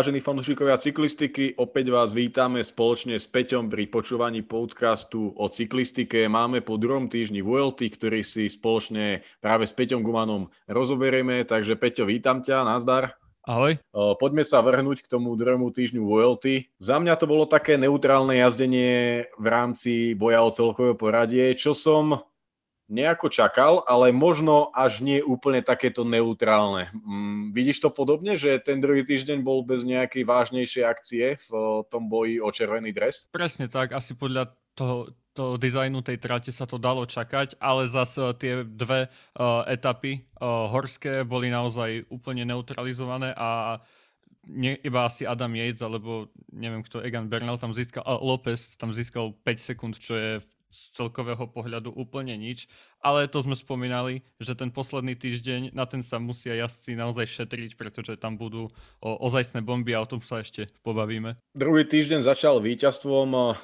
Vážení fanúšikovia cyklistiky, opäť vás vítame spoločne s Peťom pri počúvaní podcastu o cyklistike. Máme po druhom týždni VLT, ktorý si spoločne práve s Peťom Gumanom rozoberieme. Takže Peťo, vítam ťa, nazdar. Ahoj. Poďme sa vrhnúť k tomu druhému týždňu VLT. Za mňa to bolo také neutrálne jazdenie v rámci boja o celkové poradie, čo som nejako čakal, ale možno až nie úplne takéto neutrálne. Mm, vidíš to podobne, že ten druhý týždeň bol bez nejakej vážnejšej akcie v tom boji o červený dres? Presne tak, asi podľa toho, toho dizajnu tej trate sa to dalo čakať, ale zase tie dve uh, etapy uh, horské boli naozaj úplne neutralizované a nie, iba asi Adam Yates, alebo neviem kto, Egan Bernal tam získal, a Lopez tam získal 5 sekúnd, čo je z celkového pohľadu úplne nič, ale to sme spomínali, že ten posledný týždeň na ten sa musia jazdci naozaj šetriť, pretože tam budú o, ozajstné bomby a o tom sa ešte pobavíme. Druhý týždeň začal víťazstvom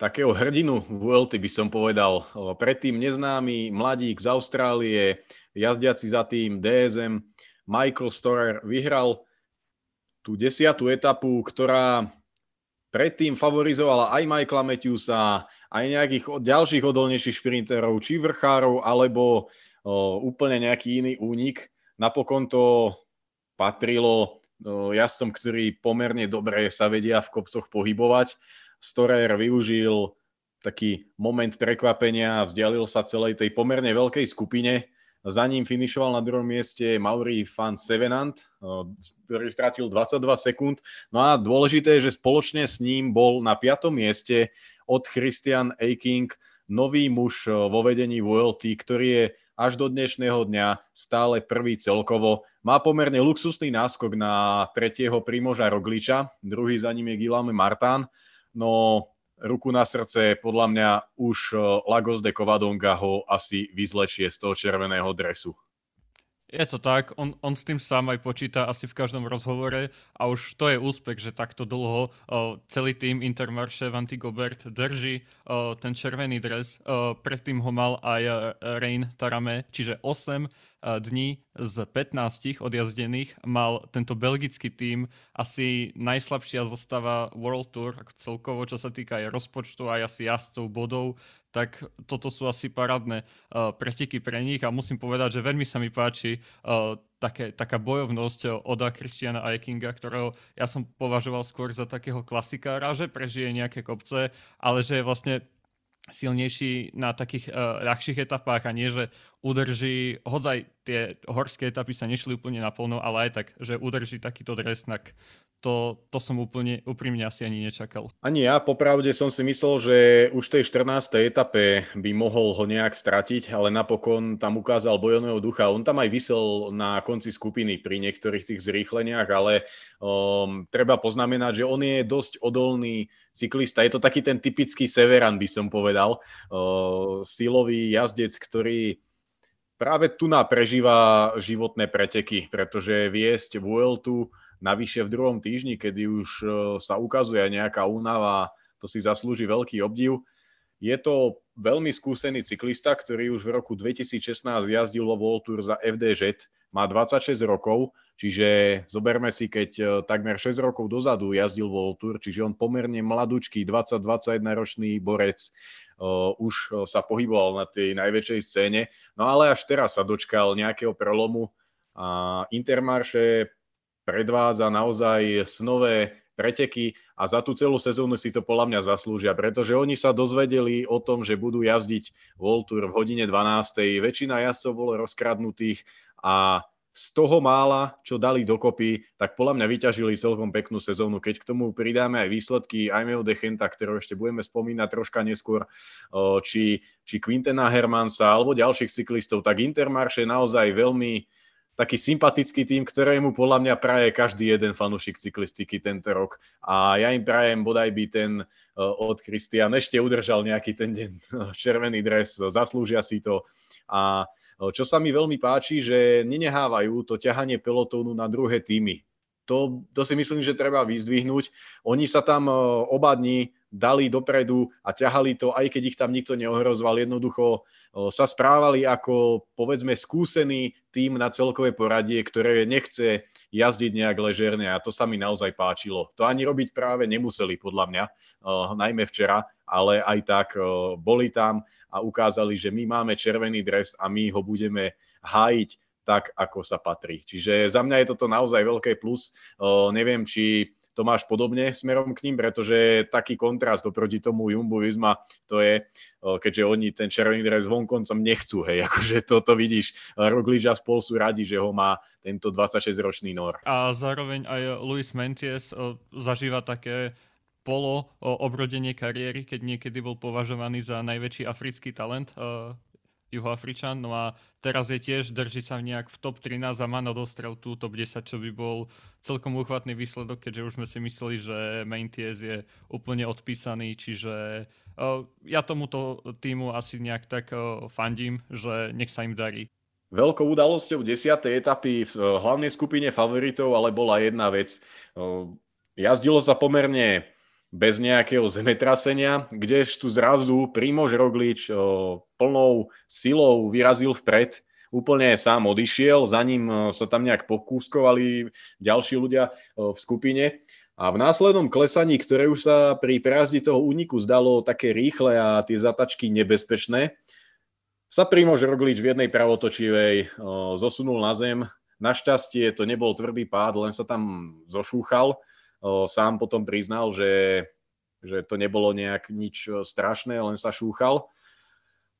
takého hrdinu VLT by som povedal. Predtým neznámy mladík z Austrálie, jazdiaci za tým DSM, Michael Storer vyhral tú desiatú etapu, ktorá predtým favorizovala aj Michaela Matthewsa, aj nejakých ďalších odolnejších šprinterov, či vrchárov, alebo úplne nejaký iný únik. Napokon to patrilo o, jazdcom, ktorí pomerne dobre sa vedia v kopcoch pohybovať. Storer využil taký moment prekvapenia, vzdialil sa celej tej pomerne veľkej skupine. Za ním finišoval na druhom mieste Mauri van Sevenant, ktorý stratil 22 sekúnd. No a dôležité je, že spoločne s ním bol na piatom mieste od Christian Eiking, nový muž eh, vo vedení VLT, ktorý je až do dnešného dňa stále prvý celkovo. Má pomerne luxusný náskok na tretieho Primoža Rogliča, druhý za ním je Guillaume Martán, no ruku na srdce, podľa mňa už eh, Lagos de Covadonga ho asi vyzlečie z toho červeného dresu. Je to tak, on, on s tým sám aj počíta asi v každom rozhovore a už to je úspech, že takto dlho uh, celý tým Intermarše Vanty Gobert drží uh, ten červený dres. Uh, predtým ho mal aj uh, Rain Tarame, čiže 8 dní z 15 odjazdených mal tento belgický tím asi najslabšia zostava World Tour, ako celkovo, čo sa týka aj rozpočtu, aj asi jazdcov, bodov, tak toto sú asi parádne uh, preteky pre nich a musím povedať, že veľmi sa mi páči uh, také, taká bojovnosť Oda Christiana Eikinga, ktorého ja som považoval skôr za takého klasikára, že prežije nejaké kopce, ale že je vlastne silnejší na takých uh, ľahších etapách a nie, že udrží, hodzaj tie horské etapy sa nešli úplne naplno, ale aj tak, že udrží takýto dresnak to, to som úplne úprimne asi ani nečakal. Ani ja, popravde som si myslel, že už v tej 14. etape by mohol ho nejak stratiť, ale napokon tam ukázal bojovného ducha. On tam aj vysel na konci skupiny pri niektorých tých zrýchleniach, ale um, treba poznamenať, že on je dosť odolný cyklista. Je to taký ten typický severan, by som povedal. Uh, silový jazdec, ktorý práve tu na prežíva životné preteky, pretože viesť Vueltu Navyše v druhom týždni, kedy už e, sa ukazuje nejaká únava, to si zaslúži veľký obdiv. Je to veľmi skúsený cyklista, ktorý už v roku 2016 jazdil vo World Tour za FDŽ, má 26 rokov, čiže zoberme si, keď e, takmer 6 rokov dozadu jazdil World Tour, čiže on pomerne mladúčky, 20-21 ročný borec, uh, už sa pohyboval na tej najväčšej scéne, no ale až teraz sa dočkal nejakého prelomu a Intermarše predvádza naozaj snové preteky a za tú celú sezónu si to podľa mňa zaslúžia, pretože oni sa dozvedeli o tom, že budú jazdiť World Tour v hodine 12. Väčšina jazdcov bolo rozkradnutých a z toho mála, čo dali dokopy, tak podľa mňa vyťažili celkom peknú sezónu. Keď k tomu pridáme aj výsledky Aimeo Dechenta, ktorého ešte budeme spomínať troška neskôr, či, či Quintena Hermansa alebo ďalších cyklistov, tak Intermarche naozaj veľmi, taký sympatický tým, ktorému podľa mňa praje každý jeden fanúšik cyklistiky tento rok. A ja im prajem bodaj by ten uh, od Kristian ešte udržal nejaký ten deň červený dres, zaslúžia si to. A čo sa mi veľmi páči, že nenehávajú to ťahanie pelotónu na druhé týmy. To, to si myslím, že treba vyzdvihnúť. Oni sa tam oba dní dali dopredu a ťahali to, aj keď ich tam nikto neohrozoval. Jednoducho sa správali ako, povedzme, skúsený tým na celkové poradie, ktoré nechce jazdiť nejak ležerne a to sa mi naozaj páčilo. To ani robiť práve nemuseli, podľa mňa, najmä včera, ale aj tak boli tam a ukázali, že my máme červený dres a my ho budeme hájiť tak, ako sa patrí. Čiže za mňa je toto naozaj veľké plus. Neviem, či to máš podobne smerom k ním, pretože taký kontrast oproti tomu Jumbo Visma to je, keďže oni ten červený dres vonkoncom nechcú, hej, akože toto vidíš, Roglič a spol sú radi, že ho má tento 26-ročný Nor. A zároveň aj Luis Menties zažíva také polo obrodenie kariéry, keď niekedy bol považovaný za najväčší africký talent juhoafričan, no a teraz je tiež, drží sa nejak v top 13 a má na dostrel tú top 10, čo by bol celkom uchvatný výsledok, keďže už sme si mysleli, že Mainties je úplne odpísaný, čiže ja tomuto týmu asi nejak tak fandím, že nech sa im darí. Veľkou udalosťou 10. etapy v hlavnej skupine favoritov ale bola jedna vec. Jazdilo sa pomerne bez nejakého zemetrasenia, kdežtu zrazu Primož Roglič plnou silou vyrazil vpred, úplne sám odišiel, za ním sa tam nejak pokúskovali ďalší ľudia v skupine. A v následnom klesaní, ktoré už sa pri prejazdi toho úniku zdalo také rýchle a tie zatačky nebezpečné, sa Primož Roglič v jednej pravotočivej zosunul na zem. Našťastie to nebol tvrdý pád, len sa tam zošúchal sám potom priznal, že, že to nebolo nejak nič strašné, len sa šúchal.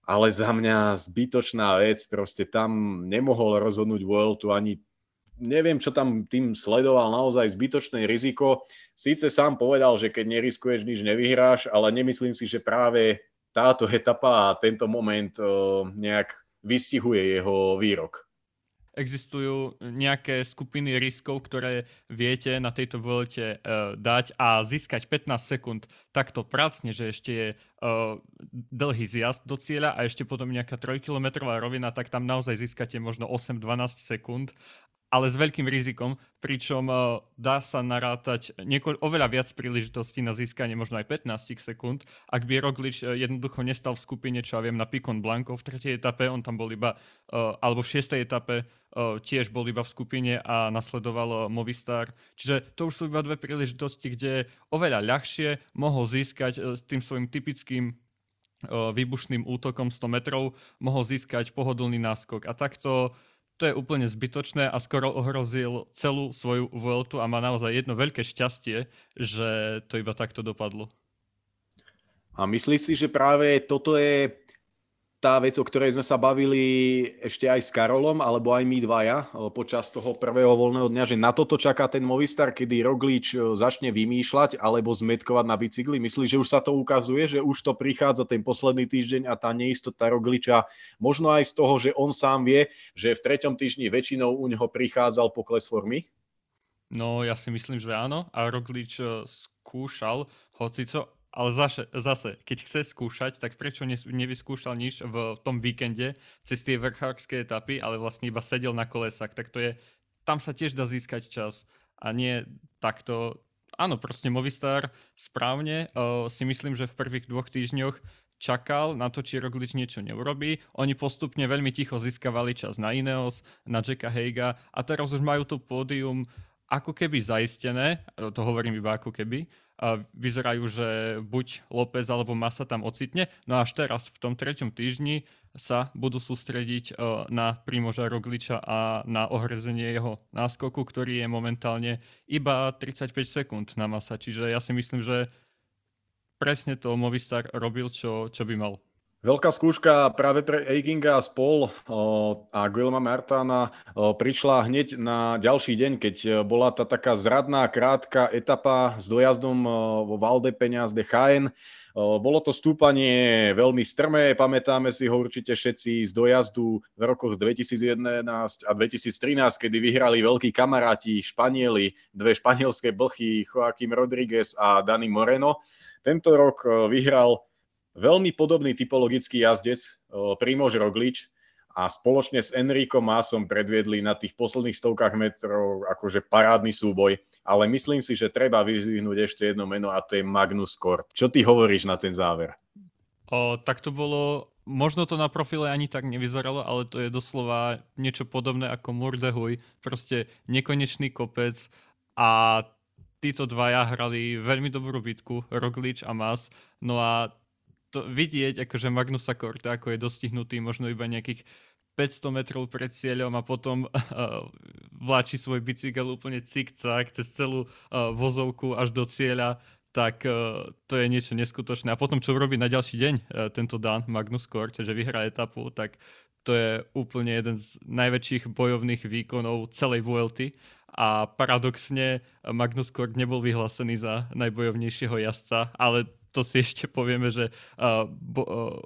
Ale za mňa zbytočná vec, proste tam nemohol rozhodnúť Vueltu ani neviem, čo tam tým sledoval, naozaj zbytočné riziko. Síce sám povedal, že keď neriskuješ, nič nevyhráš, ale nemyslím si, že práve táto etapa a tento moment nejak vystihuje jeho výrok existujú nejaké skupiny riskov, ktoré viete na tejto volte uh, dať a získať 15 sekúnd takto pracne, že ešte je uh, dlhý zjazd do cieľa a ešte potom nejaká 3-kilometrová rovina, tak tam naozaj získate možno 8-12 sekúnd ale s veľkým rizikom, pričom uh, dá sa narátať niekoľ, oveľa viac príležitostí na získanie možno aj 15 sekúnd. Ak by Roglič uh, jednoducho nestal v skupine, čo ja viem, na Pikon Blanco v tretej etape, on tam bol iba, uh, alebo v šiestej etape tiež bol iba v skupine a nasledoval Movistar. Čiže to už sú iba dve príležitosti, kde oveľa ľahšie mohol získať s tým svojim typickým výbušným útokom 100 metrov, mohol získať pohodlný náskok. A takto to je úplne zbytočné a skoro ohrozil celú svoju Vueltu a má naozaj jedno veľké šťastie, že to iba takto dopadlo. A myslíš si, že práve toto je tá vec, o ktorej sme sa bavili ešte aj s Karolom, alebo aj my dvaja počas toho prvého voľného dňa, že na toto čaká ten Movistar, kedy Roglič začne vymýšľať alebo zmetkovať na bicykli. Myslíš, že už sa to ukazuje, že už to prichádza ten posledný týždeň a tá neistota Rogliča, možno aj z toho, že on sám vie, že v treťom týždni väčšinou u neho prichádzal pokles formy? No, ja si myslím, že áno. A Roglič skúšal hocico ale zase, zase, keď chce skúšať, tak prečo nevyskúšal nič v tom víkende cez tie vrchárske etapy, ale vlastne iba sedel na kolesách, tak to je, tam sa tiež dá získať čas a nie takto. Áno, proste Movistar správne uh, si myslím, že v prvých dvoch týždňoch čakal na to, či Roglič niečo neurobí. Oni postupne veľmi ticho získavali čas na Ineos, na Jacka Heiga a teraz už majú to pódium ako keby zaistené, to hovorím iba ako keby, vyzerajú, že buď López alebo Masa tam ocitne, no až teraz v tom treťom týždni sa budú sústrediť e, na Primoža Rogliča a na ohrezenie jeho náskoku, ktorý je momentálne iba 35 sekúnd na Masa, čiže ja si myslím, že presne to Movistar robil, čo, čo by mal. Veľká skúška práve pre Eiginga a spol a Guilma Martana prišla hneď na ďalší deň, keď bola tá taká zradná, krátka etapa s dojazdom vo Valde Peňaz de Chaen. Bolo to stúpanie veľmi strmé, pamätáme si ho určite všetci z dojazdu v rokoch 2011 a 2013, kedy vyhrali veľkí kamaráti Španieli, dve španielské blchy Joaquim Rodriguez a Dani Moreno. Tento rok vyhral veľmi podobný typologický jazdec, Primož Roglič. a spoločne s Enrico Másom predviedli na tých posledných stovkách metrov akože parádny súboj, ale myslím si, že treba vyzvihnúť ešte jedno meno a to je Magnus Kort. Čo ty hovoríš na ten záver? O, tak to bolo, možno to na profile ani tak nevyzeralo, ale to je doslova niečo podobné ako Murdehuj, proste nekonečný kopec a títo dvaja hrali veľmi dobrú bitku, Roglič a Mas, no a to vidieť, akože Magnusa Korta, ako je dostihnutý možno iba nejakých 500 metrov pred cieľom a potom uh, vláči svoj bicykel úplne cik-cak cez celú uh, vozovku až do cieľa, tak uh, to je niečo neskutočné. A potom, čo robí na ďalší deň uh, tento Dan Magnus Kort, že vyhrá etapu, tak to je úplne jeden z najväčších bojovných výkonov celej VLT a paradoxne Magnus Kort nebol vyhlásený za najbojovnejšieho jazdca, ale to si ešte povieme, že uh, bo, uh,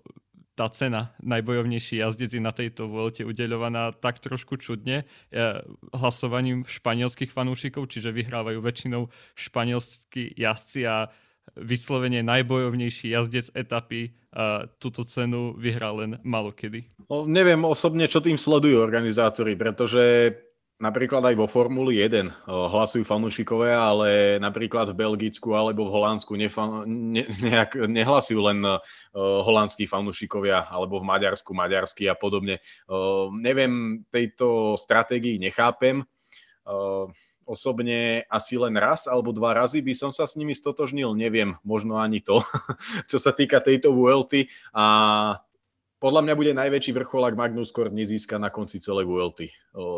tá cena najbojovnejší jazdec je na tejto volte udeľovaná tak trošku čudne uh, hlasovaním španielských fanúšikov, čiže vyhrávajú väčšinou španielskí jazdci a vyslovene najbojovnejší jazdec etapy uh, túto cenu vyhrá len malokedy. No, neviem osobne, čo tým sledujú organizátori, pretože Napríklad aj vo Formuli 1 eh, hlasujú fanúšikové, ale napríklad v Belgicku alebo v Holandsku nefa- ne, nejak, nehlasujú len uh, holandskí fanúšikovia alebo v Maďarsku maďarsky a podobne. Uh, neviem, tejto stratégii nechápem. Uh, osobne asi len raz alebo dva razy by som sa s nimi stotožnil, neviem, možno ani to, čo sa týka tejto VLT a podľa mňa bude najväčší vrchol, ak Magnus Kort nezíska na konci celej VLT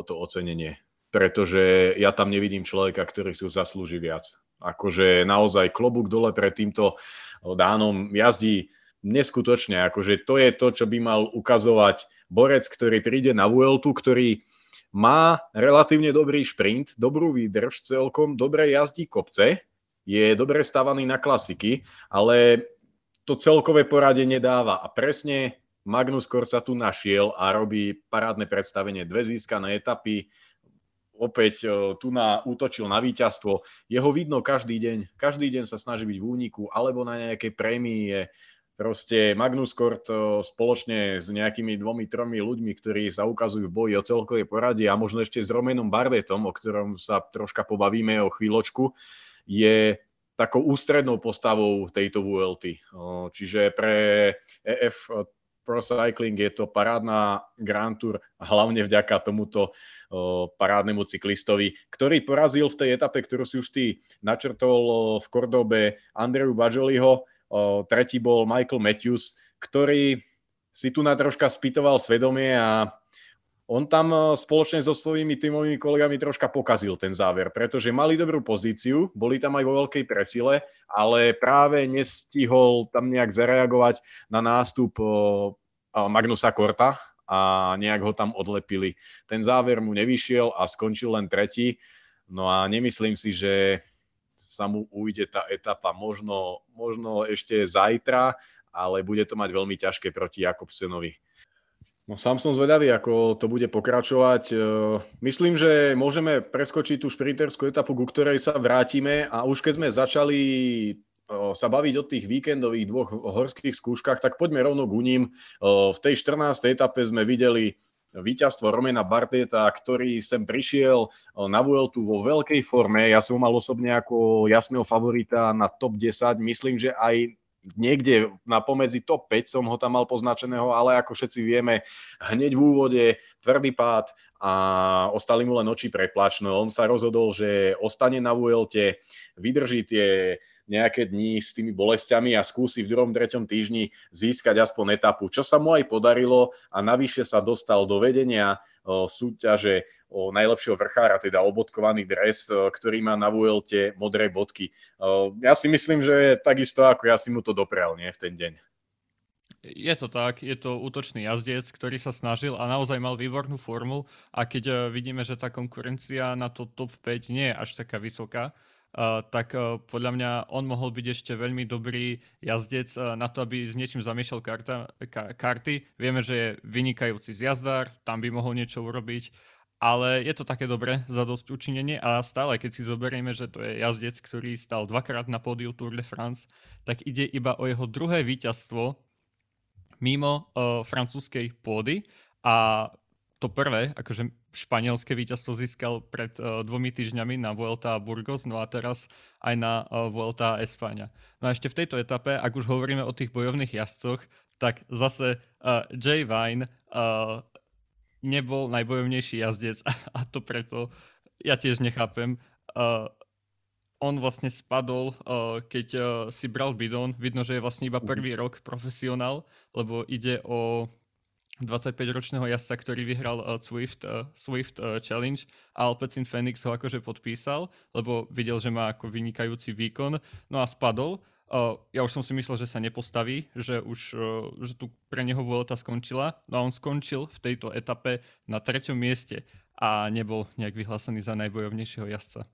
to ocenenie. Pretože ja tam nevidím človeka, ktorý si zaslúži viac. Akože naozaj klobúk dole pred týmto dánom jazdí neskutočne. Akože to je to, čo by mal ukazovať borec, ktorý príde na VLT, ktorý má relatívne dobrý šprint, dobrú výdrž celkom, dobre jazdí kopce, je dobre stávaný na klasiky, ale to celkové poradenie dáva. A presne Magnus Kort sa tu našiel a robí parádne predstavenie. Dve získané etapy, opäť tu na, útočil na víťazstvo. Jeho vidno každý deň. Každý deň sa snaží byť v úniku alebo na nejakej prémii. Proste Magnus Kort spoločne s nejakými dvomi, tromi ľuďmi, ktorí sa ukazujú v boji o celkové poradie a možno ešte s Romenom Bardetom, o ktorom sa troška pobavíme o chvíľočku, je takou ústrednou postavou tejto VLT. Čiže pre EF Pro Cycling je to parádna Grand Tour, hlavne vďaka tomuto parádnemu cyklistovi, ktorý porazil v tej etape, ktorú si už ty načrtol v Kordobe Andreju Bajoliho, tretí bol Michael Matthews, ktorý si tu na troška spýtoval svedomie a on tam spoločne so svojimi tímovými kolegami troška pokazil ten záver, pretože mali dobrú pozíciu, boli tam aj vo veľkej presile, ale práve nestihol tam nejak zareagovať na nástup Magnusa Korta a nejak ho tam odlepili. Ten záver mu nevyšiel a skončil len tretí. No a nemyslím si, že sa mu ujde tá etapa možno, možno ešte zajtra, ale bude to mať veľmi ťažké proti Jakobsenovi. No sám som zvedavý, ako to bude pokračovať. E, myslím, že môžeme preskočiť tú šprinterskú etapu, ku ktorej sa vrátime a už keď sme začali e, sa baviť o tých víkendových dvoch horských skúškach, tak poďme rovno k ním. E, v tej 14. etape sme videli víťazstvo Romena Barteta, ktorý sem prišiel na Vueltu vo veľkej forme. Ja som mal osobne ako jasného favorita na top 10. Myslím, že aj niekde na pomedzi top 5 som ho tam mal poznačeného, ale ako všetci vieme, hneď v úvode tvrdý pád a ostali mu len oči preplačno. On sa rozhodol, že ostane na Vuelte, vydrží tie nejaké dni s tými bolestiami a skúsi v druhom, treťom týždni získať aspoň etapu, čo sa mu aj podarilo a navyše sa dostal do vedenia súťaže o najlepšieho vrchára, teda obodkovaný dres, ktorý má na Vuelte modré bodky. Ja si myslím, že takisto ako ja si mu to doprel nie, v ten deň. Je to tak, je to útočný jazdec, ktorý sa snažil a naozaj mal výbornú formu a keď e, vidíme, že tá konkurencia na to top 5 nie je až taká vysoká, tak podľa mňa on mohol byť ešte veľmi dobrý jazdec na to, aby s niečím zamiešal karta, ka, karty. Vieme, že je vynikajúci zjazdár, tam by mohol niečo urobiť, ale je to také dobre za dosť učinenie a stále, keď si zoberieme, že to je jazdec, ktorý stal dvakrát na pódiu Tour de France, tak ide iba o jeho druhé víťazstvo mimo uh, francúzskej pôdy A to prvé, akože španielské víťazstvo získal pred uh, dvomi týždňami na Vuelta Burgos, no a teraz aj na uh, Vuelta Espáňa. No a ešte v tejto etape, ak už hovoríme o tých bojovných jazdcoch, tak zase uh, Jay Vine uh, nebol najbojovnejší jazdec a to preto ja tiež nechápem. Uh, on vlastne spadol, uh, keď uh, si bral bidon. Vidno, že je vlastne iba mhm. prvý rok profesionál, lebo ide o 25-ročného jazdca, ktorý vyhral uh, Swift, uh, Swift uh, Challenge a Alpecin Phoenix ho akože podpísal, lebo videl, že má ako vynikajúci výkon, no a spadol. Uh, ja už som si myslel, že sa nepostaví, že už uh, že tu pre neho Vuelta skončila, no a on skončil v tejto etape na treťom mieste a nebol nejak vyhlásený za najbojovnejšieho jazdca.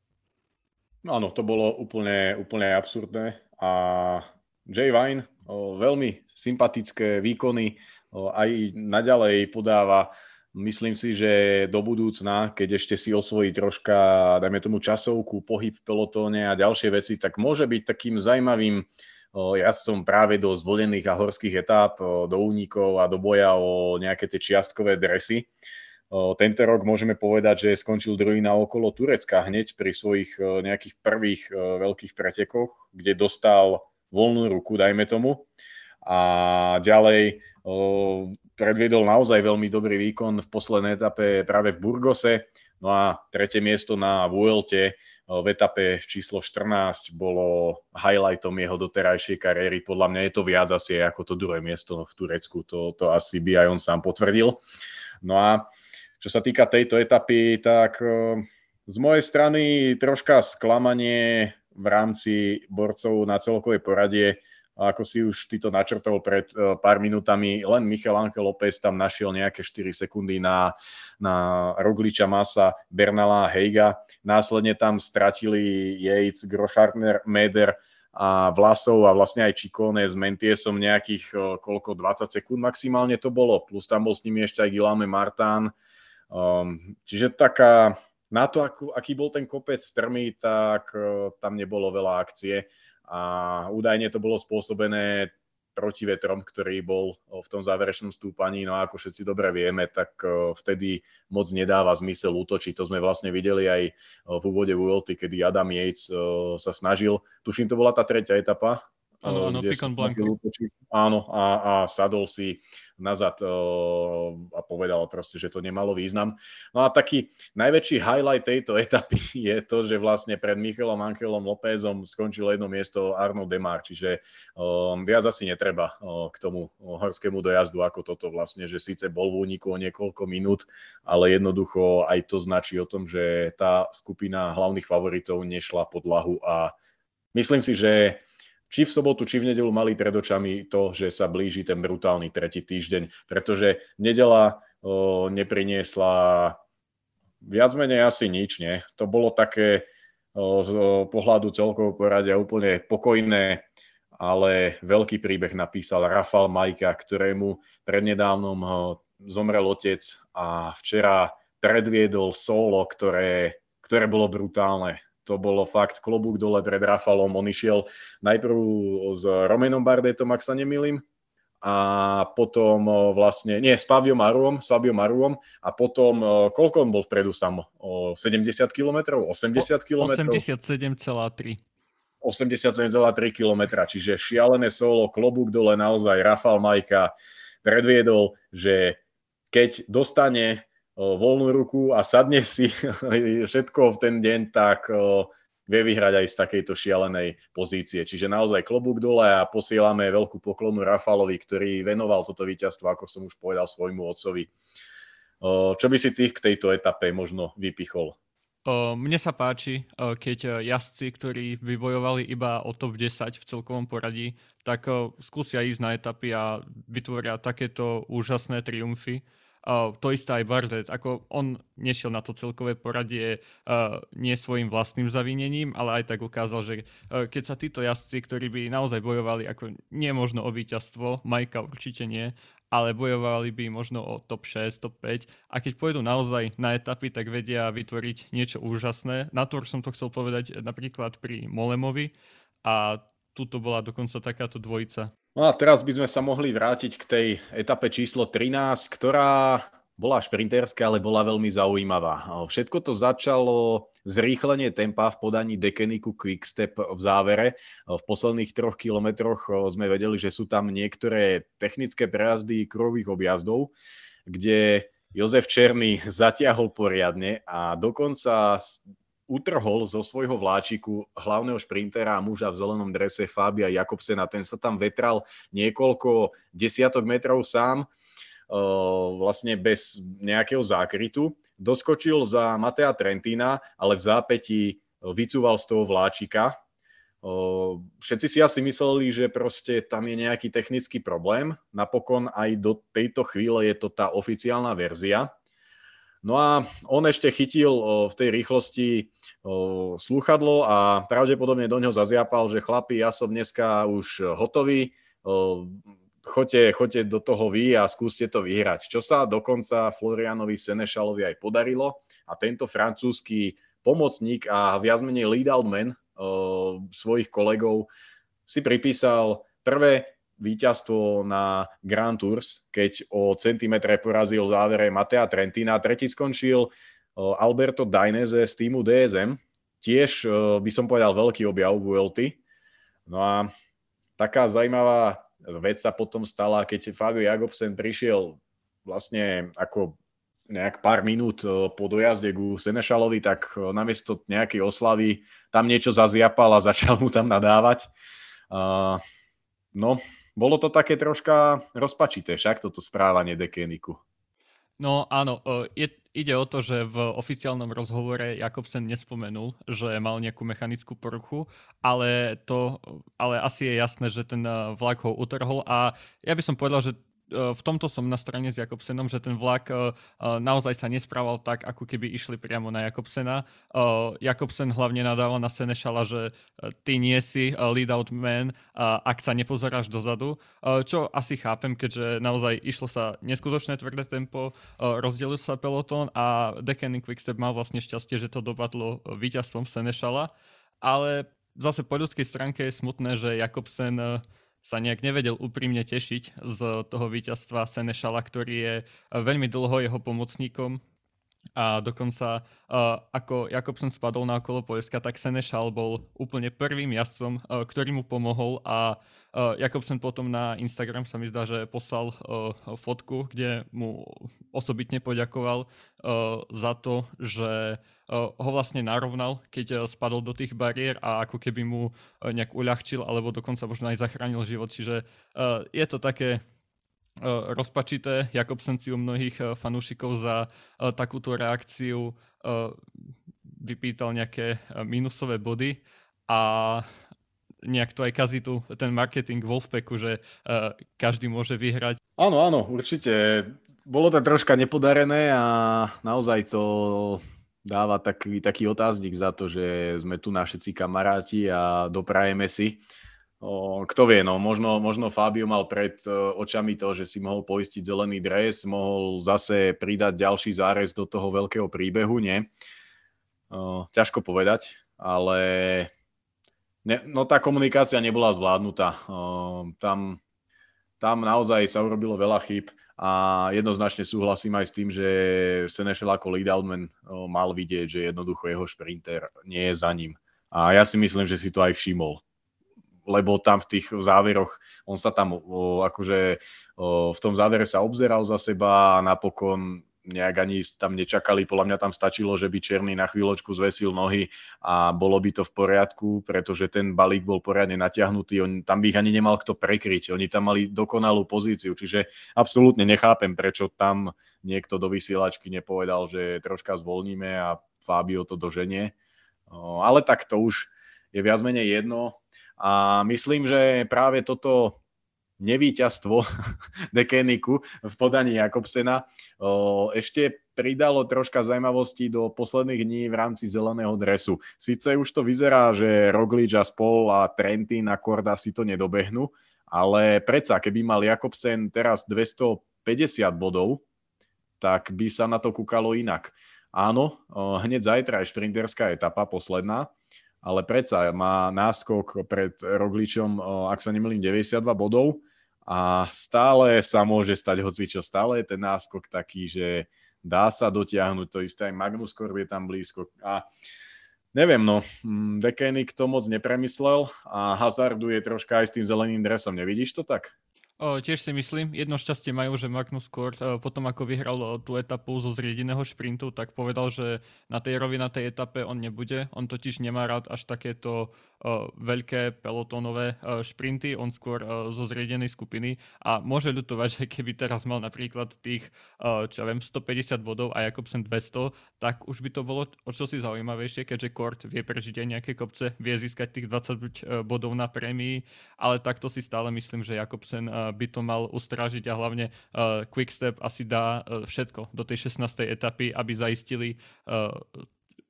No áno, to bolo úplne, úplne absurdné a Jay Vine, o, veľmi sympatické výkony, aj naďalej podáva. Myslím si, že do budúcna, keď ešte si osvojí troška, dajme tomu časovku, pohyb v pelotóne a ďalšie veci, tak môže byť takým zaujímavým jazdcom práve do zvolených a horských etáp, do únikov a do boja o nejaké tie čiastkové dresy. Tento rok môžeme povedať, že skončil druhý na okolo Turecka hneď pri svojich nejakých prvých veľkých pretekoch, kde dostal voľnú ruku, dajme tomu. A ďalej predviedol naozaj veľmi dobrý výkon v poslednej etape práve v Burgose. No a tretie miesto na Vuelte v etape číslo 14 bolo highlightom jeho doterajšej kariéry. Podľa mňa je to viac asi ako to druhé miesto v Turecku. To, to asi by aj on sám potvrdil. No a čo sa týka tejto etapy, tak z mojej strany troška sklamanie v rámci borcov na celkovej poradie a ako si už ty to načrtol pred uh, pár minútami, len Michal Angel López tam našiel nejaké 4 sekundy na, na Rogliča Masa, Bernala Heiga. Následne tam stratili Yates, Groschartner, Meder a Vlasov a vlastne aj Čikone s Mentiesom nejakých uh, koľko, 20 sekúnd maximálne to bolo. Plus tam bol s nimi ešte aj Gilame Martán. Um, čiže taká, na to, akú, aký bol ten kopec strmý, tak uh, tam nebolo veľa akcie a údajne to bolo spôsobené protivetrom, ktorý bol v tom záverečnom stúpaní. No a ako všetci dobre vieme, tak vtedy moc nedáva zmysel útočiť. To sme vlastne videli aj v úvode Vuelty, kedy Adam Yates sa snažil. Tuším, to bola tá tretia etapa, Áno, áno, Picon Blanco. Áno, a, a sadol si nazad uh, a povedal proste, že to nemalo význam. No a taký najväčší highlight tejto etapy je to, že vlastne pred Michalom Ankelom Lópezom skončilo jedno miesto Arno Demar, čiže um, viac asi netreba uh, k tomu horskému dojazdu ako toto vlastne, že síce bol v úniku o niekoľko minút, ale jednoducho aj to značí o tom, že tá skupina hlavných favoritov nešla pod lahu a myslím si, že či v sobotu, či v nedelu mali pred očami to, že sa blíži ten brutálny tretí týždeň, pretože nedela o, nepriniesla viac menej asi nič, nie? To bolo také o, z o, pohľadu celkového poradia úplne pokojné, ale veľký príbeh napísal Rafal Majka, ktorému prednedávnom zomrel otec a včera predviedol solo, ktoré, ktoré bolo brutálne to bolo fakt klobúk dole pred Rafalom. On išiel najprv s Romenom Bardetom, ak sa nemýlim, a potom vlastne, nie, s Fabiom Maruom, s Fabiom Maruom a potom, koľko on bol vpredu sam? 70 km? 80 km? 87,3. 87,3 km, čiže šialené solo, klobúk dole, naozaj Rafal Majka predviedol, že keď dostane voľnú ruku a sadne si všetko v ten deň, tak vie vyhrať aj z takejto šialenej pozície. Čiže naozaj klobúk dole a posielame veľkú poklonu Rafalovi, ktorý venoval toto víťazstvo, ako som už povedal, svojmu otcovi. Čo by si tých k tejto etape možno vypichol? Mne sa páči, keď jazdci, ktorí vybojovali iba o top 10 v celkovom poradí, tak skúsia ísť na etapy a vytvoria takéto úžasné triumfy. Uh, to isté aj Bardet, ako on nešiel na to celkové poradie uh, nie svojim vlastným zavinením, ale aj tak ukázal, že uh, keď sa títo jazdci, ktorí by naozaj bojovali ako nie možno o víťazstvo, Majka určite nie, ale bojovali by možno o top 6, top 5 a keď pôjdu naozaj na etapy, tak vedia vytvoriť niečo úžasné. Na to som to chcel povedať napríklad pri Molemovi a tuto bola dokonca takáto dvojica. No a teraz by sme sa mohli vrátiť k tej etape číslo 13, ktorá bola šprinterská, ale bola veľmi zaujímavá. Všetko to začalo zrýchlenie tempa v podaní Dekeniku Quickstep v závere. V posledných troch kilometroch sme vedeli, že sú tam niektoré technické prejazdy kruhových objazdov, kde Jozef Černý zatiahol poriadne a dokonca utrhol zo svojho vláčiku hlavného šprintera a muža v zelenom drese Fabia Jakobsena. Ten sa tam vetral niekoľko desiatok metrov sám, vlastne bez nejakého zákrytu. Doskočil za Matea Trentina, ale v zápäti vycúval z toho vláčika. Všetci si asi mysleli, že proste tam je nejaký technický problém. Napokon aj do tejto chvíle je to tá oficiálna verzia. No a on ešte chytil v tej rýchlosti slúchadlo a pravdepodobne do neho zaziapal, že chlapi, ja som dneska už hotový, choďte, choďte do toho vy a skúste to vyhrať. Čo sa dokonca Florianovi Senešalovi aj podarilo a tento francúzsky pomocník a viac menej lead out man svojich kolegov si pripísal prvé víťazstvo na Grand Tours, keď o centimetre porazil v závere Matea Trentina. Tretí skončil Alberto Dainese z týmu DSM, tiež by som povedal veľký objav VLT. No a taká zaujímavá vec sa potom stala, keď Fabio Jacobsen prišiel vlastne ako nejak pár minút po dojazde ku Senešalovi, tak namiesto nejakej oslavy tam niečo zaziapal a začal mu tam nadávať. Uh, no, bolo to také troška rozpačité však toto správanie Dekeniku. No áno, je, ide o to, že v oficiálnom rozhovore Jakobsen nespomenul, že mal nejakú mechanickú poruchu, ale, to, ale asi je jasné, že ten vlak ho utrhol a ja by som povedal, že v tomto som na strane s Jakobsenom, že ten vlak naozaj sa nesprával tak, ako keby išli priamo na Jakobsena. Jakobsen hlavne nadával na Senešala, že ty nie si lead out man, ak sa nepozeráš dozadu, čo asi chápem, keďže naozaj išlo sa neskutočné tvrdé tempo, rozdelil sa pelotón a Deccan Quickstep mal vlastne šťastie, že to dopadlo víťazstvom Senešala, ale zase po ľudskej stránke je smutné, že Jakobsen sa nejak nevedel úprimne tešiť z toho víťazstva Senešala, ktorý je veľmi dlho jeho pomocníkom a dokonca uh, ako Jakobsen spadol na okolo Polska, tak Senešal bol úplne prvým jazdcom, uh, ktorý mu pomohol a uh, Jakobsen potom na Instagram sa mi zdá, že poslal uh, fotku, kde mu osobitne poďakoval uh, za to, že ho vlastne narovnal, keď spadol do tých bariér a ako keby mu nejak uľahčil alebo dokonca možno aj zachránil život. Čiže je to také rozpačité. Jakobsen si u mnohých fanúšikov za takúto reakciu vypýtal nejaké minusové body a nejak to aj kazí tu ten marketing Wolfpacku, že každý môže vyhrať. Áno, áno, určite. Bolo to troška nepodarené a naozaj to dáva taký, taký otáznik za to, že sme tu na všetci kamaráti a doprajeme si. Kto vie, no, možno, možno Fabio mal pred očami to, že si mohol poistiť zelený dres, mohol zase pridať ďalší zárez do toho veľkého príbehu, nie? O, ťažko povedať, ale ne, no tá komunikácia nebola zvládnutá. O, tam, tam naozaj sa urobilo veľa chyb a jednoznačne súhlasím aj s tým, že Senešel ako lead outman mal vidieť, že jednoducho jeho šprinter nie je za ním. A ja si myslím, že si to aj všimol. Lebo tam v tých záveroch, on sa tam o, akože o, v tom závere sa obzeral za seba a napokon nejak ani tam nečakali. Podľa mňa tam stačilo, že by Černý na chvíľočku zvesil nohy a bolo by to v poriadku, pretože ten balík bol poriadne natiahnutý. On, tam by ich ani nemal kto prekryť. Oni tam mali dokonalú pozíciu, čiže absolútne nechápem, prečo tam niekto do vysielačky nepovedal, že troška zvolníme a Fabio to doženie. Ale tak to už je viac menej jedno. A myslím, že práve toto nevíťazstvo Dekeniku v podaní Jakobsena ešte pridalo troška zaujímavosti do posledných dní v rámci zeleného dresu. Sice už to vyzerá, že Roglič a Spol a Trentin a Korda si to nedobehnú, ale predsa, keby mal Jakobsen teraz 250 bodov, tak by sa na to kúkalo inak. Áno, hneď zajtra je šprinterská etapa, posledná, ale predsa má náskok pred Rogličom, ak sa nemýlim, 92 bodov a stále sa môže stať hocičo. Stále je ten náskok taký, že dá sa dotiahnuť, to isté aj Magnus Korb je tam blízko. A neviem, no, mm, Dekenik to moc nepremyslel a hazarduje troška aj s tým zeleným dresom. Nevidíš to tak? O, tiež si myslím, jedno šťastie majú, že Magnus Kort o, potom ako vyhral o, tú etapu zo zriedeného šprintu, tak povedal, že na tej rovinatej etape on nebude. On totiž nemá rád až takéto veľké pelotónové o, šprinty, on skôr o, zo zriedenej skupiny a môže ľutovať, že keby teraz mal napríklad tých, čo ja viem, 150 bodov a Jakobsen 200, tak už by to bolo o čosi zaujímavejšie, keďže Kort vie prežiť aj nejaké kopce, vie získať tých 20 bodov na prémii, ale takto si stále myslím, že Jakobsen by to mal ustrážiť a hlavne Quickstep asi dá všetko do tej 16. etapy, aby zaistili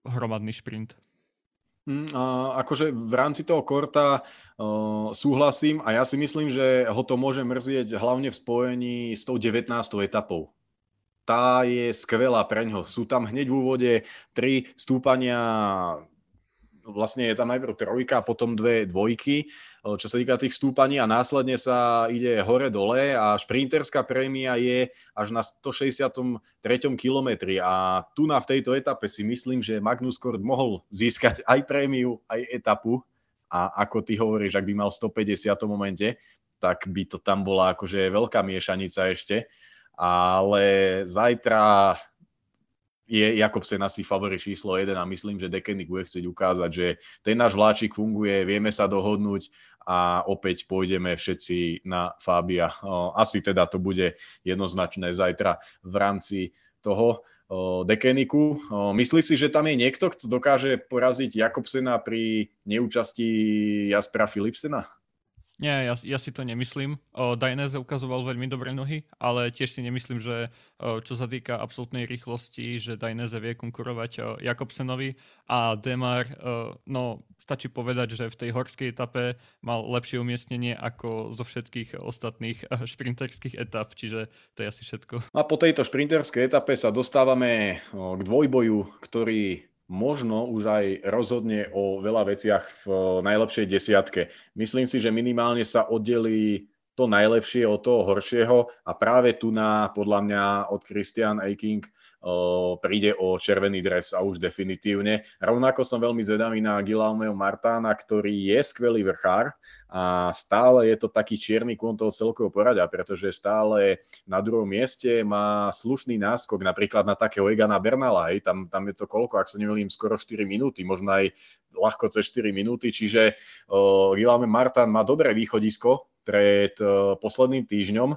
hromadný šprint. Mm, akože v rámci toho korta súhlasím a ja si myslím, že ho to môže mrzieť hlavne v spojení s tou 19. etapou. Tá je skvelá pre ňo. Sú tam hneď v úvode tri stúpania vlastne je tam najprv trojka, potom dve dvojky, čo sa týka tých stúpaní a následne sa ide hore-dole a šprinterská prémia je až na 163. kilometri a tu na v tejto etape si myslím, že Magnus Kort mohol získať aj prémiu, aj etapu a ako ty hovoríš, ak by mal 150 momente, tak by to tam bola akože veľká miešanica ešte, ale zajtra je Jakobsen asi favorit číslo 1 a myslím, že Dekenik bude chcieť ukázať, že ten náš vláčik funguje, vieme sa dohodnúť a opäť pôjdeme všetci na Fábia. Asi teda to bude jednoznačné zajtra v rámci toho Dekeniku. Myslí si, že tam je niekto, kto dokáže poraziť Jakobsena pri neúčasti Jaspera Philipsena? Nie, ja, ja si to nemyslím. Dainese ukazoval veľmi dobré nohy, ale tiež si nemyslím, že čo sa týka absolútnej rýchlosti, že Dainese vie konkurovať o, Jakobsenovi a Demar, no stačí povedať, že v tej horskej etape mal lepšie umiestnenie ako zo všetkých ostatných šprinterských etap, čiže to je asi všetko. A po tejto šprinterskej etape sa dostávame k dvojboju, ktorý možno už aj rozhodne o veľa veciach v najlepšej desiatke. Myslím si, že minimálne sa oddelí to najlepšie od toho horšieho a práve tu na, podľa mňa, od Christian Eiking príde o červený dres a už definitívne. Rovnako som veľmi zvedavý na Guillaumeho Martána, ktorý je skvelý vrchár a stále je to taký čierny kôň toho celkového poradia, pretože stále na druhom mieste má slušný náskok napríklad na takého Egana Bernala, hej, tam, tam je to koľko, ak sa nemýlim, skoro 4 minúty, možno aj ľahko cez 4 minúty, čiže uh, Guillaume Martán má dobré východisko pred uh, posledným týždňom,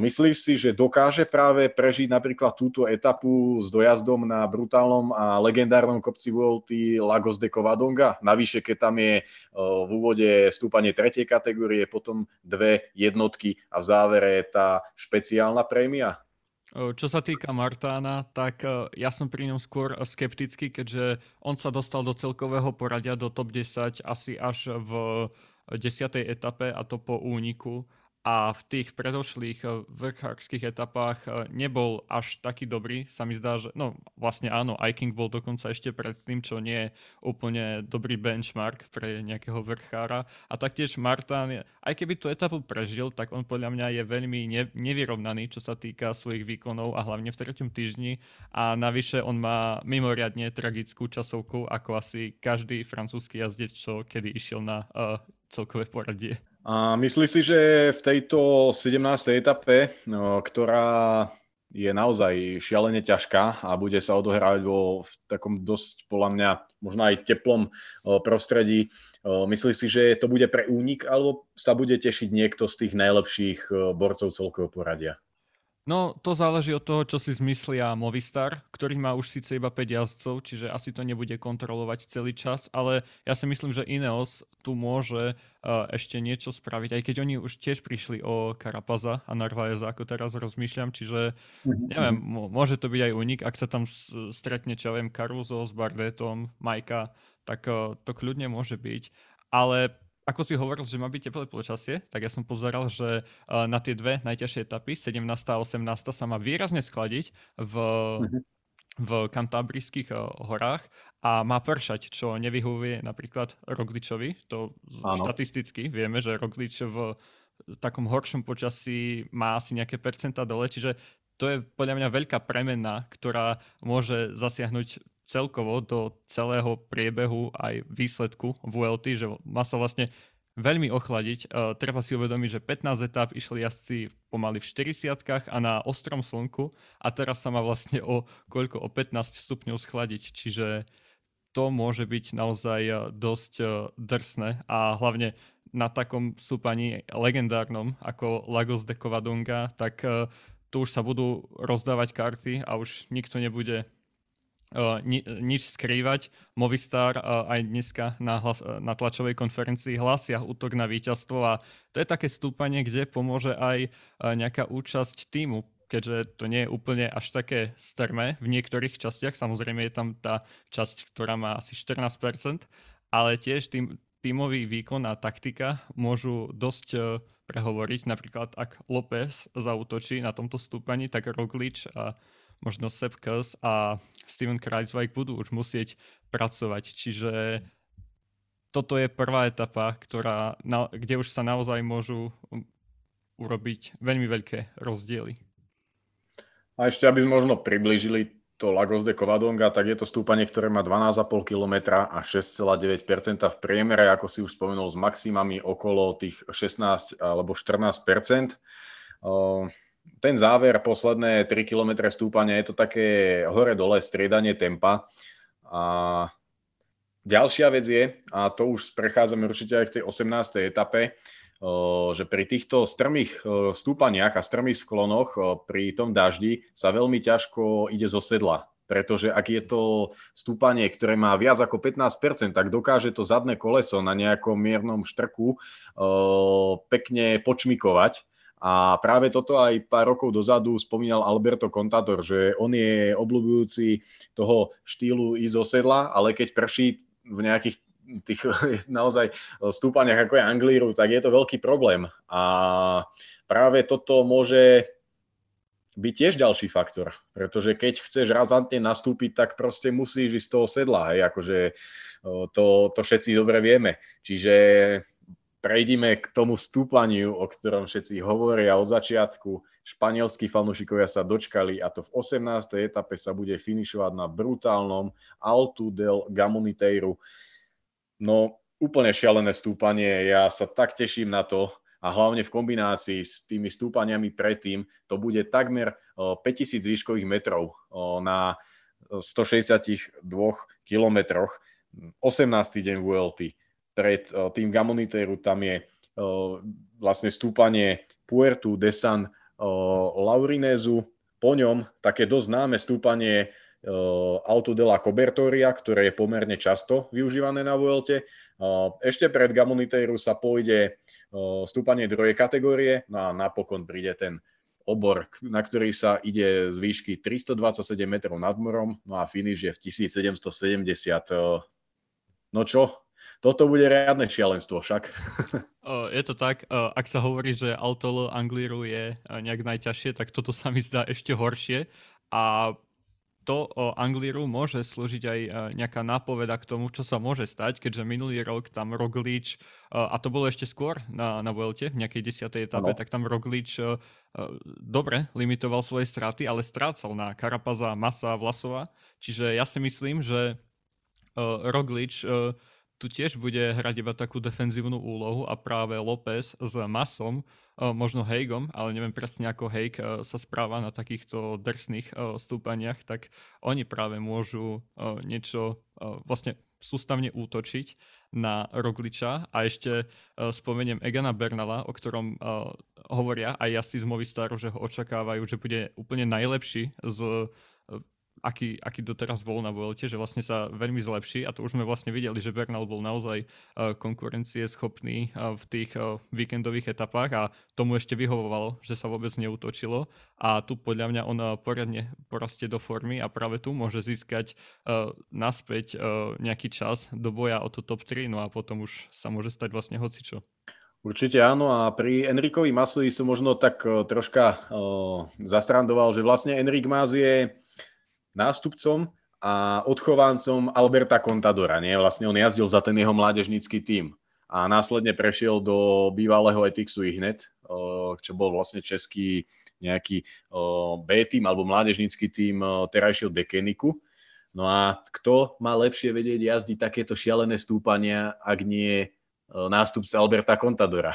Myslíš si, že dokáže práve prežiť napríklad túto etapu s dojazdom na brutálnom a legendárnom kopci Vuelty Lagos de Covadonga? Navyše, keď tam je v úvode stúpanie tretej kategórie, potom dve jednotky a v závere tá špeciálna prémia? Čo sa týka Martána, tak ja som pri ňom skôr skeptický, keďže on sa dostal do celkového poradia do top 10 asi až v 10. etape a to po úniku a v tých predošlých eh, vrchárských etapách eh, nebol až taký dobrý. Sa mi zdá, že no vlastne áno, Iking bol dokonca ešte pred tým, čo nie je úplne dobrý benchmark pre nejakého vrchára. A taktiež Martin, aj keby tú etapu prežil, tak on podľa mňa je veľmi ne- nevyrovnaný, čo sa týka svojich výkonov a hlavne v treťom týždni. A navyše on má mimoriadne tragickú časovku, ako asi každý francúzsky jazdec, čo kedy išiel na uh, celkové poradie. A myslíš si, že v tejto 17. etape, no, ktorá je naozaj šialene ťažká a bude sa odohrávať vo v takom dosť, podľa mňa, možno aj teplom prostredí. Myslíš si, že to bude pre únik, alebo sa bude tešiť niekto z tých najlepších borcov celkového poradia? No, to záleží od toho, čo si zmyslia Movistar, ktorý má už síce iba 5 jazdcov, čiže asi to nebude kontrolovať celý čas, ale ja si myslím, že Ineos tu môže uh, ešte niečo spraviť, aj keď oni už tiež prišli o Karapaza a Narvaeza, ako teraz rozmýšľam, čiže mhm. neviem, môže to byť aj unik, ak sa tam stretne, čo viem, Caruso s Bardetom, Majka, tak uh, to kľudne môže byť, ale ako si hovoril, že má byť teplé počasie, tak ja som pozeral, že uh, na tie dve najťažšie etapy, 17. a 18. sa má výrazne skladiť v, mm-hmm. v kantábrijských horách a má pršať, čo nevyhovuje napríklad Rogličovi. To Áno. štatisticky vieme, že Roglič v takom horšom počasí má asi nejaké percentá dole, čiže to je podľa mňa veľká premena, ktorá môže zasiahnuť celkovo do celého priebehu aj výsledku VLT, že má sa vlastne veľmi ochladiť. Uh, treba si uvedomiť, že 15 etap išli jazdci pomaly v 40 a na ostrom slnku a teraz sa má vlastne o koľko? O 15 stupňov schladiť, čiže to môže byť naozaj e, dosť e, drsné a hlavne na takom stúpaní legendárnom ako Lagos de Covadonga, tak uh, tu už sa budú rozdávať karty a už nikto nebude uh, ni- nič skrývať. Movistar aj dneska na, hlas- na tlačovej konferencii hlásia útok na víťazstvo a to je také stúpanie, kde pomôže aj nejaká účasť týmu, keďže to nie je úplne až také strmé v niektorých častiach. Samozrejme je tam tá časť, ktorá má asi 14%, ale tiež tým, tímový výkon a taktika môžu dosť prehovoriť. Napríklad ak López zautočí na tomto stúpaní, tak Roglič a možno Sepp Kuss a Steven Kreisweig budú už musieť pracovať. Čiže toto je prvá etapa, ktorá, na, kde už sa naozaj môžu um, urobiť veľmi veľké rozdiely. A ešte, aby sme možno priblížili to Lagos de Covadonga, tak je to stúpanie, ktoré má 12,5 km a 6,9% v priemere, ako si už spomenul, s maximami okolo tých 16 alebo 14% ten záver, posledné 3 km stúpania, je to také hore-dole striedanie tempa. A ďalšia vec je, a to už prechádzame určite aj v tej 18. etape, že pri týchto strmých stúpaniach a strmých sklonoch pri tom daždi sa veľmi ťažko ide zo sedla. Pretože ak je to stúpanie, ktoré má viac ako 15%, tak dokáže to zadné koleso na nejakom miernom štrku pekne počmikovať a práve toto aj pár rokov dozadu spomínal Alberto Contador, že on je obľúbujúci toho štýlu ísť sedla, ale keď prší v nejakých tých naozaj stúpaniach ako je Anglíru, tak je to veľký problém. A práve toto môže byť tiež ďalší faktor, pretože keď chceš razantne nastúpiť, tak proste musíš ísť z toho sedla, hej, akože to, to všetci dobre vieme. Čiže prejdime k tomu stúpaniu, o ktorom všetci hovoria od začiatku. Španielskí fanúšikovia sa dočkali a to v 18. etape sa bude finišovať na brutálnom Altu del Gamoniteiro. No, úplne šialené stúpanie, ja sa tak teším na to a hlavne v kombinácii s tými stúpaniami predtým, to bude takmer 5000 výškových metrov na 162 kilometroch, 18. deň VLT pred uh, tým Gamoniteru, tam je uh, vlastne stúpanie Puertu de San uh, Laurinezu, po ňom také dosť známe stúpanie Auto de la Cobertoria, ktoré je pomerne často využívané na Vuelte. Ešte pred Gamoniteru sa pôjde stúpanie druhej kategórie no a napokon príde ten obor, na ktorý sa ide z výšky 327 metrov nad morom, no a finish je v 1770. No čo, toto bude riadne šialenstvo však. Je to tak, ak sa hovorí, že Altolo Angliru je nejak najťažšie, tak toto sa mi zdá ešte horšie. A to o Angliru môže slúžiť aj nejaká nápoveda k tomu, čo sa môže stať, keďže minulý rok tam Roglič, a to bolo ešte skôr na, na Vuelte, v nejakej desiatej etape, ano. tak tam Roglič dobre limitoval svoje straty, ale strácal na Karapaza, Masa, Vlasova. Čiže ja si myslím, že Roglič tu tiež bude hrať iba takú defenzívnu úlohu a práve López s Masom, eh, možno Hejgom, ale neviem presne ako Hejk eh, sa správa na takýchto drsných eh, stúpaniach, tak oni práve môžu niečo vlastne sústavne útočiť na Rogliča. A ešte spomeniem Egana Bernala, o ktorom hovoria aj asi z Movistaru, že ho očakávajú, že bude úplne najlepší z aký, aký doteraz bol na Vuelte, že vlastne sa veľmi zlepší a to už sme vlastne videli, že Bernal bol naozaj uh, konkurencie schopný uh, v tých uh, víkendových etapách a tomu ešte vyhovovalo, že sa vôbec neútočilo a tu podľa mňa on poriadne porastie do formy a práve tu môže získať naspäť nejaký čas do boja o to top 3, no a potom už sa môže stať vlastne hocičo. Určite áno a pri Enrikovi Masovi som možno tak troška uh, zastrandoval, že vlastne Enrik Mas je nástupcom a odchovancom Alberta Contadora. Nie? Vlastne on jazdil za ten jeho mládežnícky tím a následne prešiel do bývalého Etixu Ihnet, čo bol vlastne český nejaký B tým alebo mládežnícky tým terajšieho Dekeniku. No a kto má lepšie vedieť jazdiť takéto šialené stúpania, ak nie nástupca Alberta Contadora.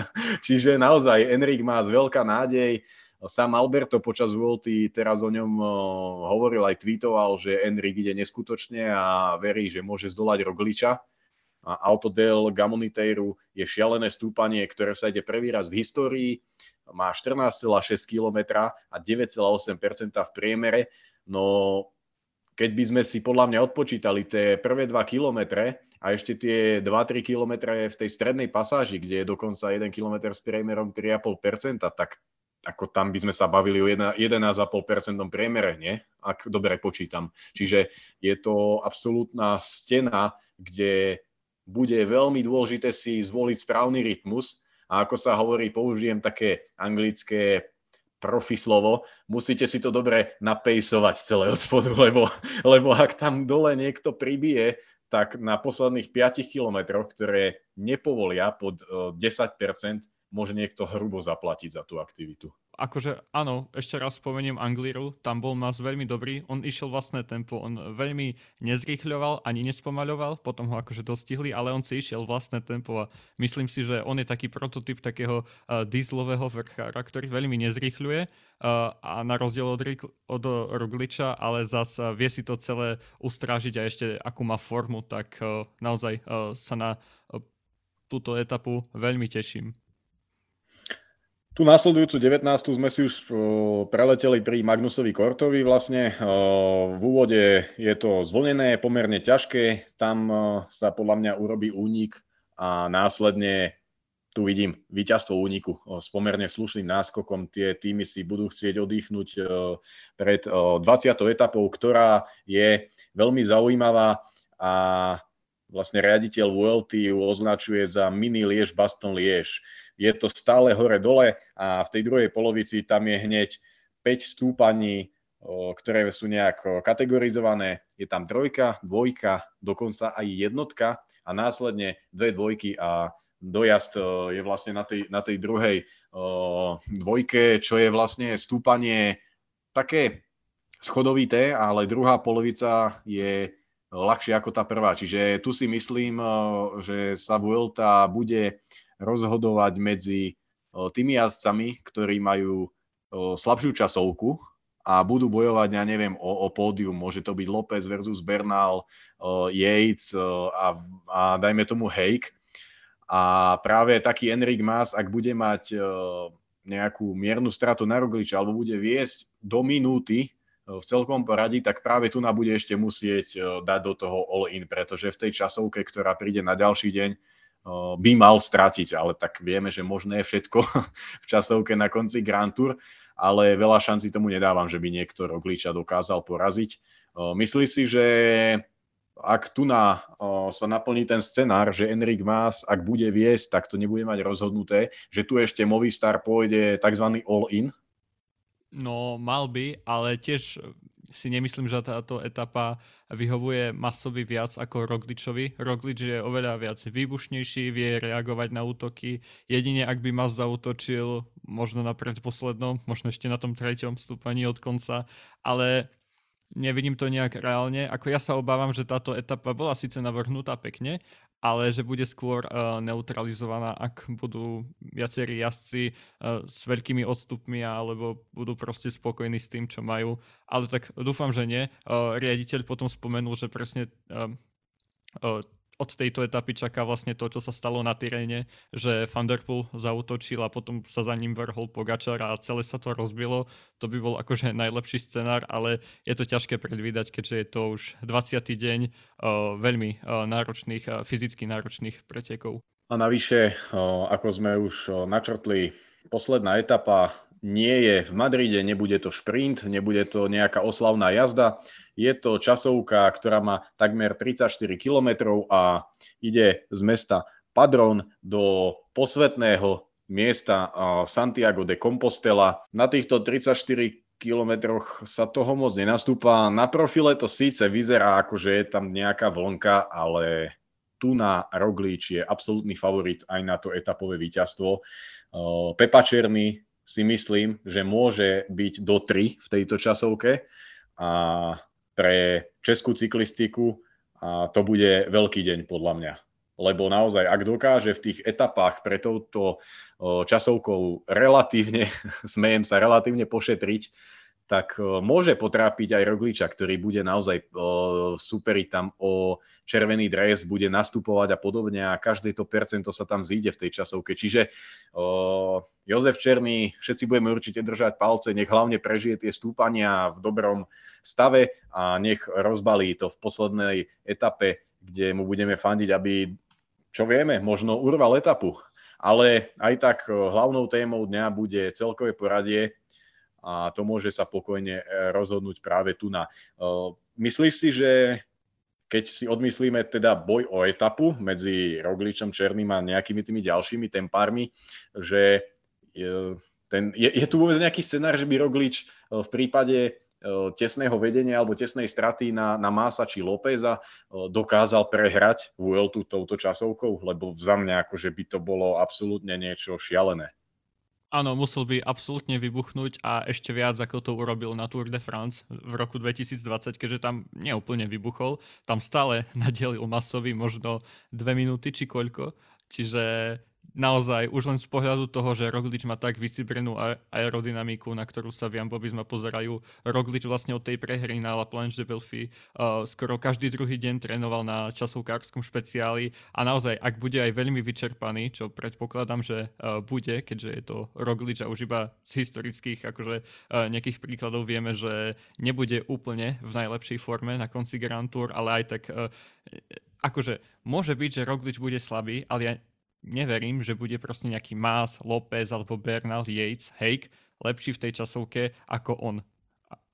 Čiže naozaj Enrik má z veľká nádej, Sám Alberto počas Vuelty teraz o ňom hovoril aj tweetoval, že Enrik ide neskutočne a verí, že môže zdolať Rogliča. A Auto del Gamoniteiru je šialené stúpanie, ktoré sa ide prvý raz v histórii. Má 14,6 km a 9,8% v priemere. No keď by sme si podľa mňa odpočítali tie prvé 2 kilometre a ešte tie 2-3 kilometre v tej strednej pasáži, kde je dokonca 1 km s priemerom 3,5%, tak ako tam by sme sa bavili o 11,5% priemere, nie? Ak dobre počítam. Čiže je to absolútna stena, kde bude veľmi dôležité si zvoliť správny rytmus a ako sa hovorí, použijem také anglické profi slovo, musíte si to dobre napejsovať celé od spodu, lebo, lebo ak tam dole niekto pribije, tak na posledných 5 kilometroch, ktoré nepovolia pod 10%, eh, môže niekto hrubo zaplatiť za tú aktivitu. Akože áno, ešte raz spomeniem Angliru, tam bol Mas veľmi dobrý, on išiel vlastné tempo, on veľmi nezrýchľoval ani nespomaľoval, potom ho akože dostihli, ale on si išiel vlastné tempo a myslím si, že on je taký prototyp takého uh, dieselového vrchára, ktorý veľmi nezrýchľuje uh, a na rozdiel od, od Rogliča, ale zase uh, vie si to celé ustrážiť a ešte akú má formu, tak uh, naozaj uh, sa na uh, túto etapu veľmi teším. Tu následujúcu 19. sme si už preleteli pri Magnusovi Kortovi vlastne. V úvode je to zvlnené, pomerne ťažké, tam sa podľa mňa urobí únik a následne tu vidím víťazstvo úniku s pomerne slušným náskokom. Tie týmy si budú chcieť oddychnúť pred 20. etapou, ktorá je veľmi zaujímavá a vlastne riaditeľ VLT ju označuje za mini Liež Baston Liež je to stále hore-dole a v tej druhej polovici tam je hneď 5 stúpaní, ktoré sú nejak kategorizované. Je tam trojka, dvojka, dokonca aj jednotka a následne dve dvojky a dojazd je vlastne na tej, na tej druhej dvojke, čo je vlastne stúpanie také schodovité, ale druhá polovica je ľahšie ako tá prvá. Čiže tu si myslím, že sa Vuelta bude rozhodovať medzi tými jazdcami, ktorí majú slabšiu časovku a budú bojovať, ja neviem, o, o pódium. Môže to byť López versus Bernal, Yates a, a dajme tomu Hake. A práve taký Enrik Mas, ak bude mať nejakú miernu stratu na Rogliča alebo bude viesť do minúty v celkom poradí, tak práve tu na bude ešte musieť dať do toho all-in, pretože v tej časovke, ktorá príde na ďalší deň, by mal stratiť, ale tak vieme, že možné je všetko v časovke na konci Grand Tour, ale veľa šancí tomu nedávam, že by niekto Rogliča dokázal poraziť. Myslí si, že ak tu na, sa naplní ten scenár, že Enrik Mas, ak bude viesť, tak to nebude mať rozhodnuté, že tu ešte Movistar pôjde tzv. all-in? No, mal by, ale tiež si nemyslím, že táto etapa vyhovuje masovi viac ako Rogličovi. Roglič je oveľa viac výbušnejší, vie reagovať na útoky. Jedine ak by Mas zautočil, možno na predposlednom, možno ešte na tom treťom stúpaní od konca, ale nevidím to nejak reálne. Ako ja sa obávam, že táto etapa bola síce navrhnutá pekne, ale že bude skôr uh, neutralizovaná, ak budú viacerí jazdci uh, s veľkými odstupmi alebo budú proste spokojní s tým, čo majú. Ale tak dúfam, že nie. Uh, riaditeľ potom spomenul, že presne uh, uh, od tejto etapy čaká vlastne to, čo sa stalo na Tyrene, že Van Der Poel zautočil a potom sa za ním vrhol Pogačar a celé sa to rozbilo. To by bol akože najlepší scenár, ale je to ťažké predvídať, keďže je to už 20. deň o, veľmi o, náročných, o, fyzicky náročných pretekov. A navyše, o, ako sme už načrtli, posledná etapa nie je v Madride, nebude to šprint, nebude to nejaká oslavná jazda. Je to časovka, ktorá má takmer 34 km a ide z mesta Padron do posvetného miesta Santiago de Compostela. Na týchto 34 kilometroch sa toho moc nenastúpa. Na profile to síce vyzerá ako, že je tam nejaká vlnka, ale tu na Roglič je absolútny favorit aj na to etapové víťazstvo. Pepa Černý si myslím, že môže byť do 3 v tejto časovke a pre českú cyklistiku a to bude veľký deň podľa mňa. Lebo naozaj, ak dokáže v tých etapách pre touto časovkou relatívne, smejem sa, relatívne pošetriť, tak môže potrápiť aj Rogliča, ktorý bude naozaj superiť tam o červený dres, bude nastupovať a podobne a každé to percento sa tam zíde v tej časovke. Čiže Jozef Černý, všetci budeme určite držať palce, nech hlavne prežije tie stúpania v dobrom stave a nech rozbalí to v poslednej etape, kde mu budeme fandiť, aby, čo vieme, možno urval etapu. Ale aj tak hlavnou témou dňa bude celkové poradie, a to môže sa pokojne e, rozhodnúť práve tu na. E, myslíš si, že keď si odmyslíme teda boj o etapu medzi Rogličom, Černým a nejakými tými ďalšími tempármi, že je, ten, je, je tu vôbec nejaký scenár, že by Roglič e, v prípade tesného vedenia alebo tesnej straty na, na Masa či Lópeza dokázal prehrať Vueltu touto časovkou, lebo za mňa akože by to bolo absolútne niečo šialené. Áno, musel by absolútne vybuchnúť a ešte viac, ako to urobil na Tour de France v roku 2020, keďže tam neúplne vybuchol. Tam stále nadielil masovi možno dve minúty či koľko. Čiže naozaj už len z pohľadu toho, že Roglič má tak vycibrenú aerodynamiku, na ktorú sa v Jambovizma pozerajú. Roglič vlastne od tej prehry na La Planche de Belfi uh, skoro každý druhý deň trénoval na časovkárskom špeciáli a naozaj, ak bude aj veľmi vyčerpaný, čo predpokladám, že uh, bude, keďže je to Roglič a už iba z historických akože uh, nejakých príkladov vieme, že nebude úplne v najlepšej forme na konci Grand Tour, ale aj tak uh, akože môže byť, že Roglič bude slabý, ale ja neverím, že bude proste nejaký Mas, López alebo Bernal, Yates, Hake lepší v tej časovke ako on.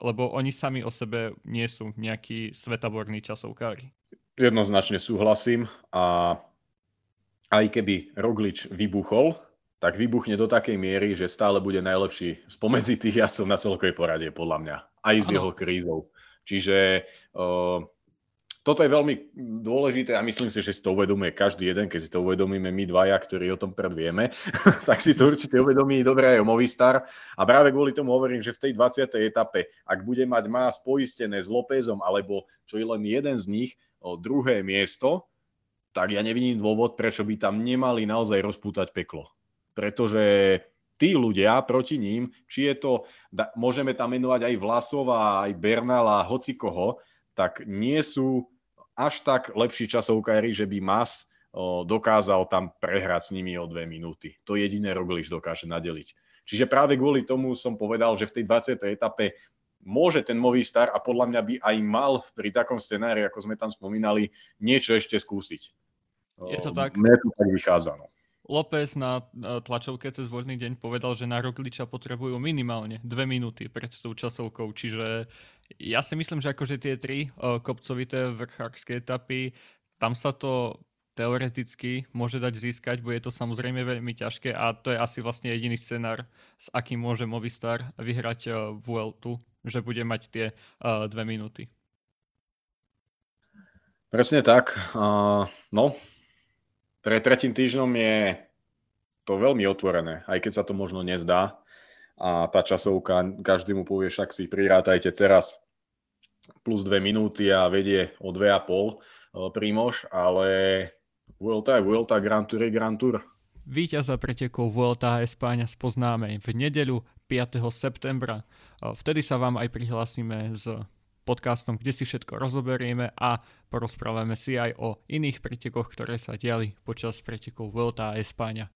Lebo oni sami o sebe nie sú nejakí svetaborní časovkári. Jednoznačne súhlasím a aj keby Roglič vybuchol, tak vybuchne do takej miery, že stále bude najlepší spomedzi tých jazdcov na celkovej porade, podľa mňa. Aj s ano. jeho krízou. Čiže uh, toto je veľmi dôležité a myslím si, že si to uvedomuje každý jeden, keď si to uvedomíme my dvaja, ktorí o tom predvieme, tak si to určite uvedomí dobre aj Movistar. A práve kvôli tomu hovorím, že v tej 20. etape, ak bude mať más poistené s Lópezom, alebo čo je len jeden z nich, o druhé miesto, tak ja nevidím dôvod, prečo by tam nemali naozaj rozpútať peklo. Pretože tí ľudia proti ním, či je to, môžeme tam menovať aj Vlasova, aj Bernala, hoci koho, tak nie sú až tak lepší časovkári, že by Mas dokázal tam prehrať s nimi o dve minúty. To jediné Roglič dokáže nadeliť. Čiže práve kvôli tomu som povedal, že v tej 20. etape môže ten Movistar a podľa mňa by aj mal pri takom scenári, ako sme tam spomínali, niečo ešte skúsiť. Je to tak? Mne to tak vychádza. No. López na tlačovke cez voľný deň povedal, že na Rogliča potrebujú minimálne dve minúty pred tou časovkou, čiže ja si myslím, že akože tie tri kopcovité vrchárske etapy, tam sa to teoreticky môže dať získať, bude to samozrejme veľmi ťažké a to je asi vlastne jediný scenár, s akým môže Movistar vyhrať Vueltu, že bude mať tie dve minúty. Presne tak. Uh, no, pre tretím týždňom je to veľmi otvorené, aj keď sa to možno nezdá. A tá časovka, každý mu povie, však si prirátajte teraz plus dve minúty a vedie o pol e, Primož, ale Vuelta je Vuelta, Grand Tour je Grand Tour. Výťaza pretekov Vuelta a Espáňa spoznáme v nedeľu 5. septembra. E, vtedy sa vám aj prihlásime s podcastom, kde si všetko rozoberieme a porozprávame si aj o iných pretekoch, ktoré sa diali počas pretekov Vuelta a Espáňa.